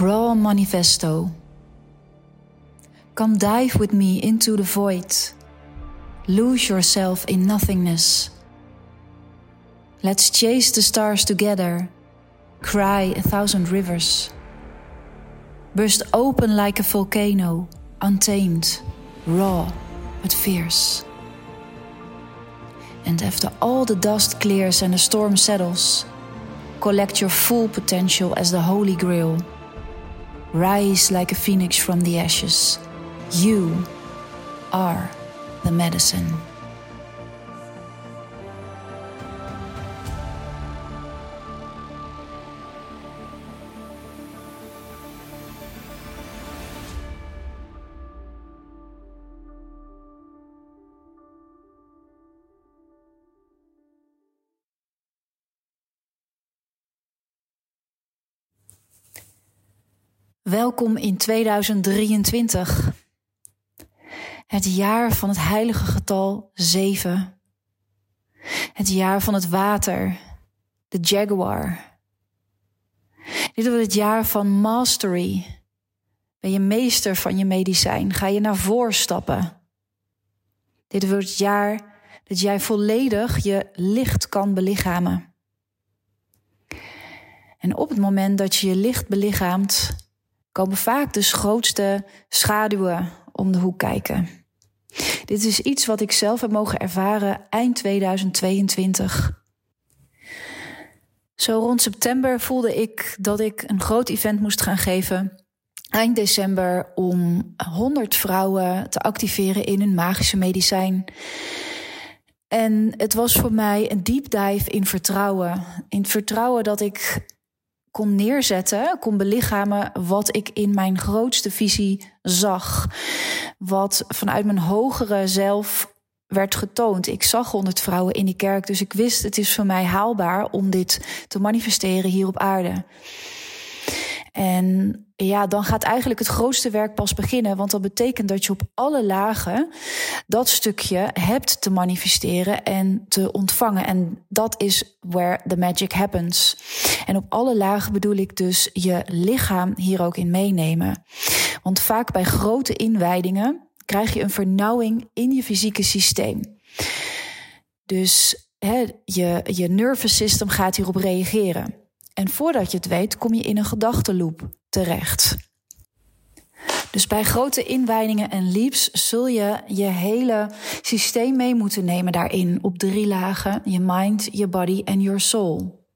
Raw Manifesto. Come dive with me into the void. Lose yourself in nothingness. Let's chase the stars together, cry a thousand rivers. Burst open like a volcano, untamed, raw, but fierce. And after all the dust clears and the storm settles, collect your full potential as the Holy Grail. Rise like a phoenix from the ashes. You are the medicine. Welkom in 2023. Het jaar van het heilige getal 7. Het jaar van het water, de jaguar. Dit wordt het jaar van mastery. Ben je meester van je medicijn? Ga je naar voren stappen? Dit wordt het jaar dat jij volledig je licht kan belichamen. En op het moment dat je je licht belichaamt, komen vaak de grootste schaduwen om de hoek kijken. Dit is iets wat ik zelf heb mogen ervaren eind 2022. Zo rond september voelde ik dat ik een groot event moest gaan geven. Eind december om 100 vrouwen te activeren in hun magische medicijn. En het was voor mij een deep dive in vertrouwen. In vertrouwen dat ik kon neerzetten, kon belichamen wat ik in mijn grootste visie zag. Wat vanuit mijn hogere zelf werd getoond. Ik zag honderd vrouwen in die kerk, dus ik wist het is voor mij haalbaar om dit te manifesteren hier op aarde. En ja, dan gaat eigenlijk het grootste werk pas beginnen. Want dat betekent dat je op alle lagen dat stukje hebt te manifesteren en te ontvangen. En dat is where the magic happens. En op alle lagen bedoel ik dus je lichaam hier ook in meenemen. Want vaak bij grote inwijdingen krijg je een vernauwing in je fysieke systeem. Dus je, je nervous system gaat hierop reageren. En voordat je het weet, kom je in een gedachtenloop terecht. Dus bij grote inwijdingen en leaps zul je je hele systeem mee moeten nemen daarin op drie lagen: je mind, je body en your soul.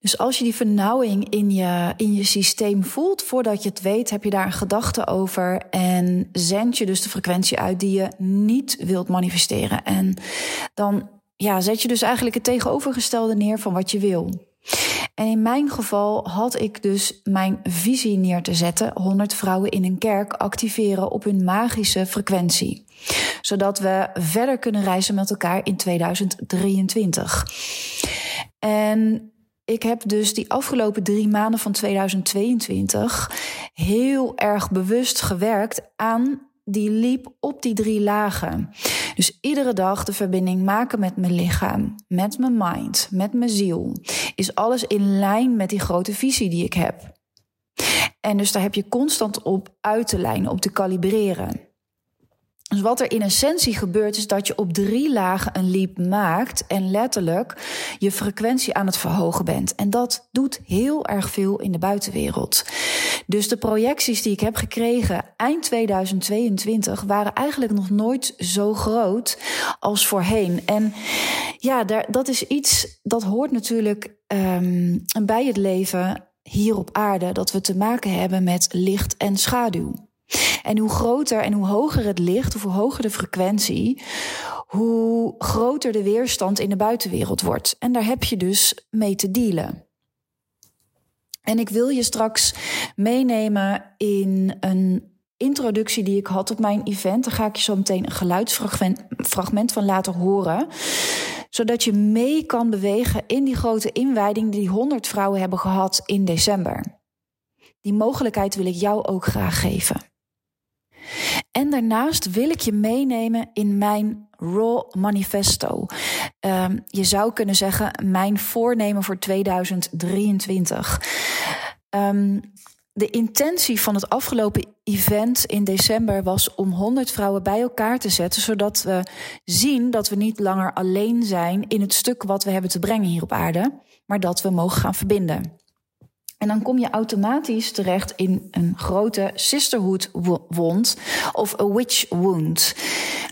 Dus als je die vernauwing in je, in je systeem voelt, voordat je het weet, heb je daar een gedachte over en zend je dus de frequentie uit die je niet wilt manifesteren. En dan ja, zet je dus eigenlijk het tegenovergestelde neer van wat je wil. En in mijn geval had ik dus mijn visie neer te zetten: 100 vrouwen in een kerk activeren op hun magische frequentie. Zodat we verder kunnen reizen met elkaar in 2023. En ik heb dus die afgelopen drie maanden van 2022 heel erg bewust gewerkt aan die liep op die drie lagen. Dus iedere dag de verbinding maken met mijn lichaam, met mijn mind, met mijn ziel. Is alles in lijn met die grote visie die ik heb. En dus daar heb je constant op uit te lijnen, op te kalibreren. Dus wat er in essentie gebeurt, is dat je op drie lagen een leap maakt en letterlijk je frequentie aan het verhogen bent. En dat doet heel erg veel in de buitenwereld. Dus de projecties die ik heb gekregen eind 2022 waren eigenlijk nog nooit zo groot als voorheen. En ja, daar, dat is iets dat hoort natuurlijk um, bij het leven hier op aarde, dat we te maken hebben met licht en schaduw. En hoe groter en hoe hoger het licht, of hoe hoger de frequentie, hoe groter de weerstand in de buitenwereld wordt. En daar heb je dus mee te dealen. En ik wil je straks meenemen in een introductie die ik had op mijn event. Daar ga ik je zo meteen een geluidsfragment van laten horen. Zodat je mee kan bewegen in die grote inwijding die 100 vrouwen hebben gehad in december. Die mogelijkheid wil ik jou ook graag geven. En daarnaast wil ik je meenemen in mijn Raw Manifesto. Um, je zou kunnen zeggen, mijn voornemen voor 2023. Um, de intentie van het afgelopen event in december was om 100 vrouwen bij elkaar te zetten, zodat we zien dat we niet langer alleen zijn in het stuk wat we hebben te brengen hier op aarde, maar dat we mogen gaan verbinden. En dan kom je automatisch terecht in een grote sisterhood wond of a witch wound.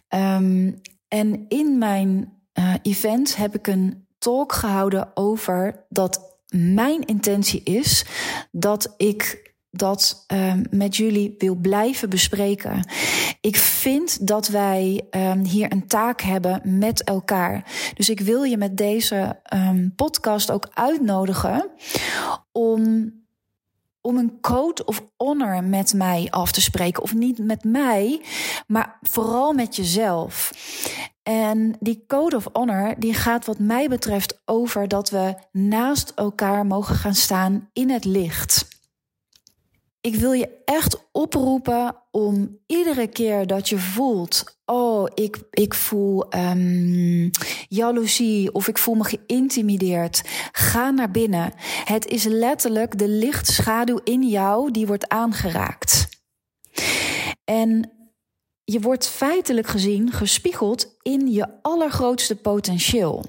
Um, en in mijn uh, event heb ik een talk gehouden over dat mijn intentie is dat ik dat um, met jullie wil blijven bespreken. Ik vind dat wij um, hier een taak hebben met elkaar. Dus ik wil je met deze um, podcast ook uitnodigen om om een code of honor met mij af te spreken. Of niet met mij, maar vooral met jezelf. En die code of honor die gaat wat mij betreft over dat we naast elkaar mogen gaan staan in het licht ik wil je echt oproepen om iedere keer dat je voelt: oh, ik, ik voel um, jaloezie of ik voel me geïntimideerd. Ga naar binnen. Het is letterlijk de lichtschaduw in jou die wordt aangeraakt. En je wordt feitelijk gezien gespiegeld in je allergrootste potentieel.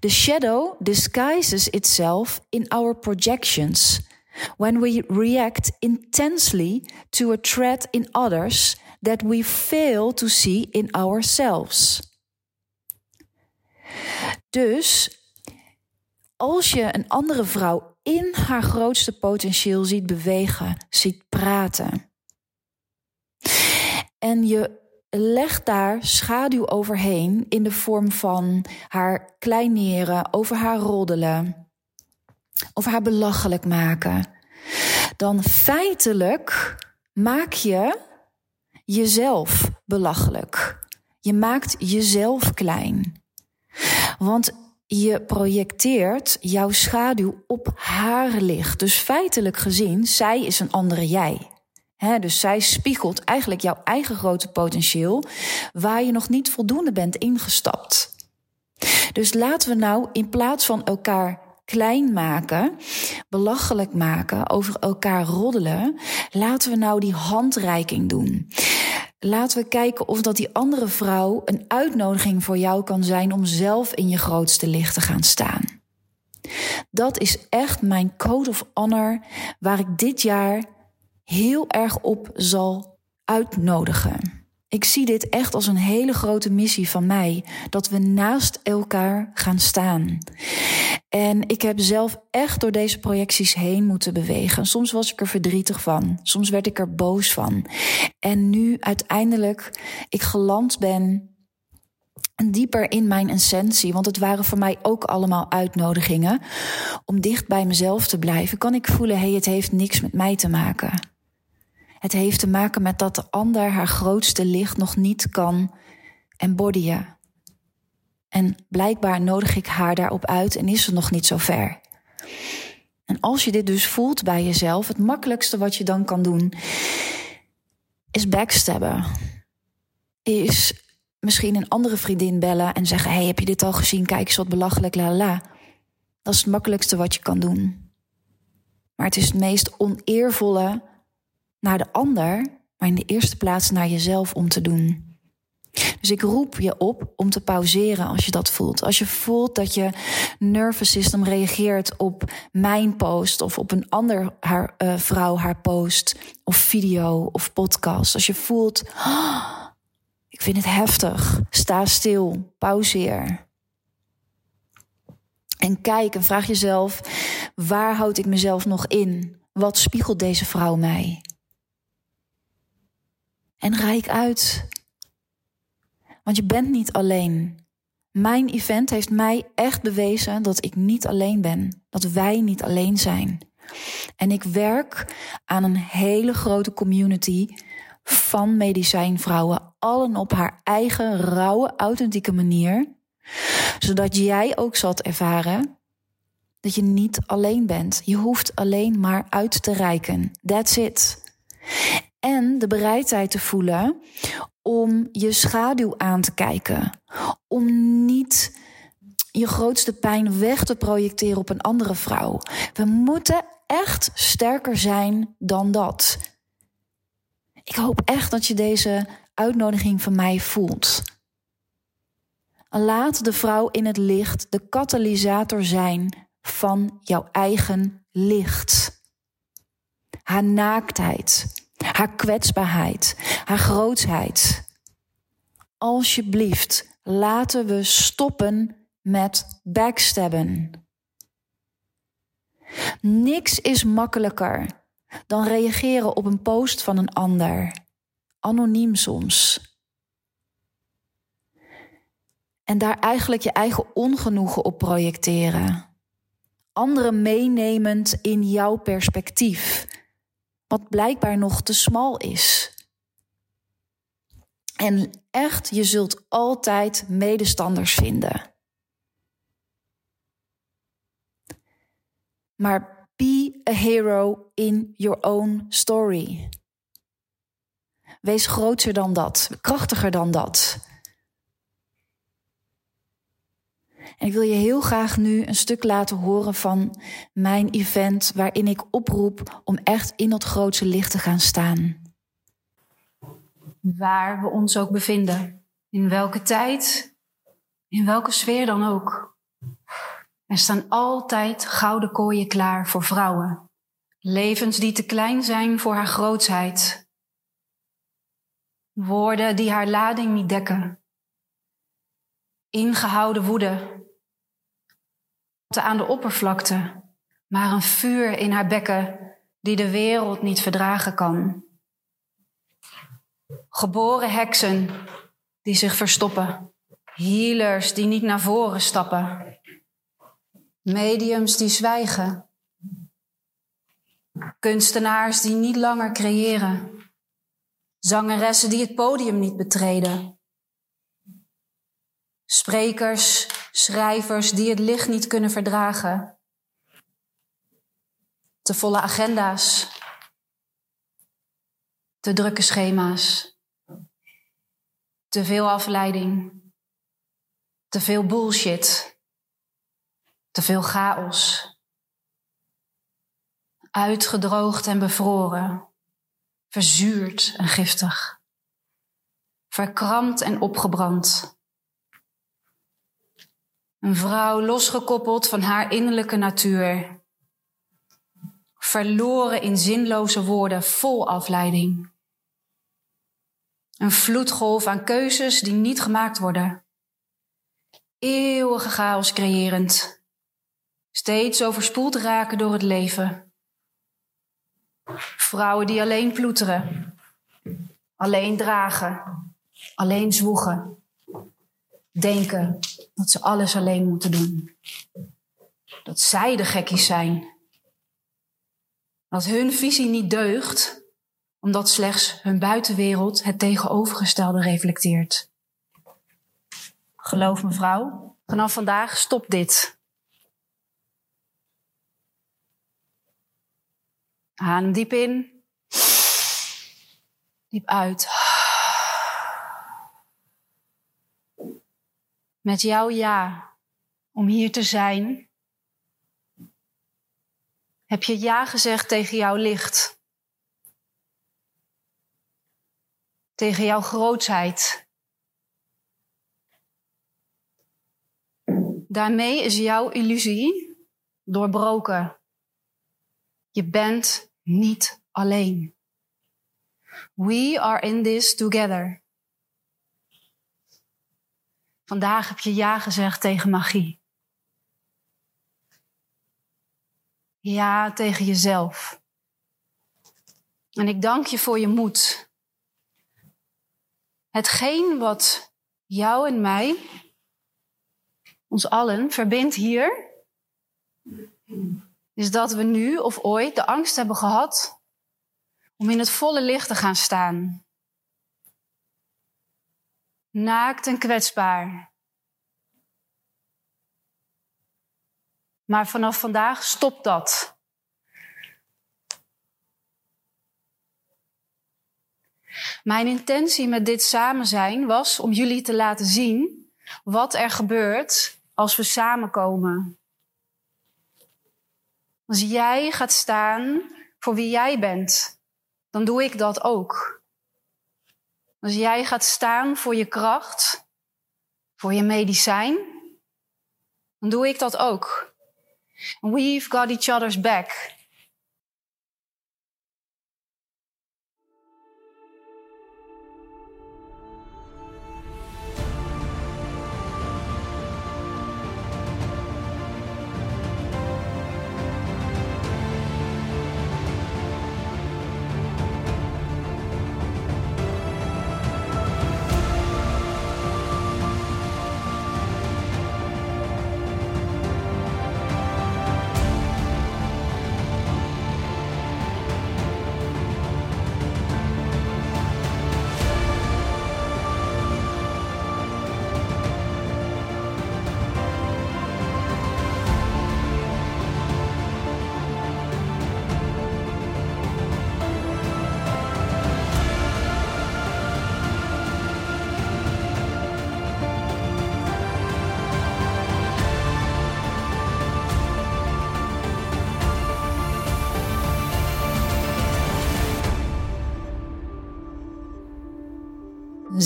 The shadow disguises itself in our projections when we react intensely to a threat in others that we fail to see in ourselves. Dus als je een andere vrouw in haar grootste potentieel ziet bewegen, ziet praten, en je legt daar schaduw overheen in de vorm van haar kleineren, over haar roddelen, of haar belachelijk maken, dan feitelijk maak je jezelf belachelijk. Je maakt jezelf klein. Want je projecteert jouw schaduw op haar licht. Dus feitelijk gezien, zij is een andere jij. dus zij spiegelt eigenlijk jouw eigen grote potentieel, waar je nog niet voldoende bent ingestapt. Dus laten we nou in plaats van elkaar klein maken, belachelijk maken, over elkaar roddelen, laten we nou die handreiking doen. Laten we kijken of dat die andere vrouw een uitnodiging voor jou kan zijn om zelf in je grootste licht te gaan staan. Dat is echt mijn code of honor waar ik dit jaar heel erg op zal uitnodigen. Ik zie dit echt als een hele grote missie van mij, dat we naast elkaar gaan staan. En ik heb zelf echt door deze projecties heen moeten bewegen. Soms was ik er verdrietig van, soms werd ik er boos van. En nu uiteindelijk ik geland ben dieper in mijn essentie, want het waren voor mij ook allemaal uitnodigingen om dicht bij mezelf te blijven, kan ik voelen, hey, het heeft niks met mij te maken. Het heeft te maken met dat de ander haar grootste licht nog niet kan embodyen. En blijkbaar nodig ik haar daarop uit en is ze nog niet zo ver. En als je dit dus voelt bij jezelf, het makkelijkste wat je dan kan doen, is backstabben. Is misschien een andere vriendin bellen en zeggen: Hey, heb je dit al gezien? Kijk eens wat belachelijk, la la. Dat is het makkelijkste wat je kan doen. Maar het is het meest oneervolle naar de ander, maar in de eerste plaats naar jezelf om te doen. Dus ik roep je op om te pauzeren als je dat voelt. Als je voelt dat je nervous system reageert op mijn post of op een ander haar, uh, vrouw haar post of video of podcast. Als je voelt, oh, ik vind het heftig, sta stil, pauzeer. En kijk en vraag jezelf, waar houd ik mezelf nog in? Wat spiegelt deze vrouw mij? En rijk uit. Want je bent niet alleen. Mijn event heeft mij echt bewezen dat ik niet alleen ben. Dat wij niet alleen zijn. En ik werk aan een hele grote community van medicijnvrouwen. Allen op haar eigen rauwe, authentieke manier. Zodat jij ook zult ervaren dat je niet alleen bent. Je hoeft alleen maar uit te reiken. That's it. En de bereidheid te voelen om je schaduw aan te kijken. Om niet je grootste pijn weg te projecteren op een andere vrouw. We moeten echt sterker zijn dan dat. Ik hoop echt dat je deze uitnodiging van mij voelt. Laat de vrouw in het licht de katalysator zijn van jouw eigen licht. Haar naaktheid, haar kwetsbaarheid, haar grootsheid. Alsjeblieft, laten we stoppen met backstabben. Niks is makkelijker dan reageren op een post van een ander, anoniem soms. En daar eigenlijk je eigen ongenoegen op projecteren. Anderen meenemend in jouw perspectief, wat blijkbaar nog te smal is. En echt, je zult altijd medestanders vinden. Maar be a hero in your own story. Wees groter dan dat, krachtiger dan dat. En ik wil je heel graag nu een stuk laten horen van mijn event, waarin ik oproep om echt in dat grootste licht te gaan staan. Waar we ons ook bevinden, in welke tijd, in welke sfeer dan ook. Er staan altijd gouden kooien klaar voor vrouwen. Levens die te klein zijn voor haar grootsheid. Woorden die haar lading niet dekken. Ingehouden woede. Aan de oppervlakte, maar een vuur in haar bekken die de wereld niet verdragen kan. Geboren heksen die zich verstoppen. Healers die niet naar voren stappen. Mediums die zwijgen. Kunstenaars die niet langer creëren. Zangeressen die het podium niet betreden. Sprekers, schrijvers die het licht niet kunnen verdragen. Te volle agenda's. Te drukke schema's. Te veel afleiding. Te veel bullshit. Te veel chaos. Uitgedroogd en bevroren. Verzuurd en giftig. Verkrampt en opgebrand. Een vrouw losgekoppeld van haar innerlijke natuur. Verloren in zinloze woorden vol afleiding. Een vloedgolf aan keuzes die niet gemaakt worden. Eeuwige chaos creërend steeds overspoeld raken door het leven. Vrouwen die alleen ploeteren, alleen dragen, alleen zwoegen, denken dat ze alles alleen moeten doen. Dat zij de gekkies zijn. Dat hun visie niet deugt, omdat slechts hun buitenwereld het tegenovergestelde reflecteert. Geloof mevrouw, vanaf vandaag stopt dit. Adem diep in. Diep uit. Met jouw ja om hier te zijn, heb je ja gezegd tegen jouw licht. Tegen jouw grootheid. Daarmee is jouw illusie doorbroken. Je bent niet alleen. We are in this together. Vandaag heb je ja gezegd tegen magie. Ja tegen jezelf. En ik dank je voor je moed. Hetgeen wat jou en mij, ons allen, verbindt hier, is dat we nu of ooit de angst hebben gehad om in het volle licht te gaan staan. Naakt en kwetsbaar. Maar vanaf vandaag stopt dat. Mijn intentie met dit samen zijn was om jullie te laten zien wat er gebeurt als we samenkomen. Als jij gaat staan voor wie jij bent, dan doe ik dat ook. Als jij gaat staan voor je kracht, voor je medicijn, dan doe ik dat ook. We've got each other's back.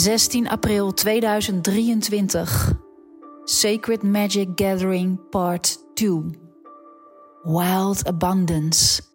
16 april 2023. Sacred Magic Gathering Part 2. Wild Abundance.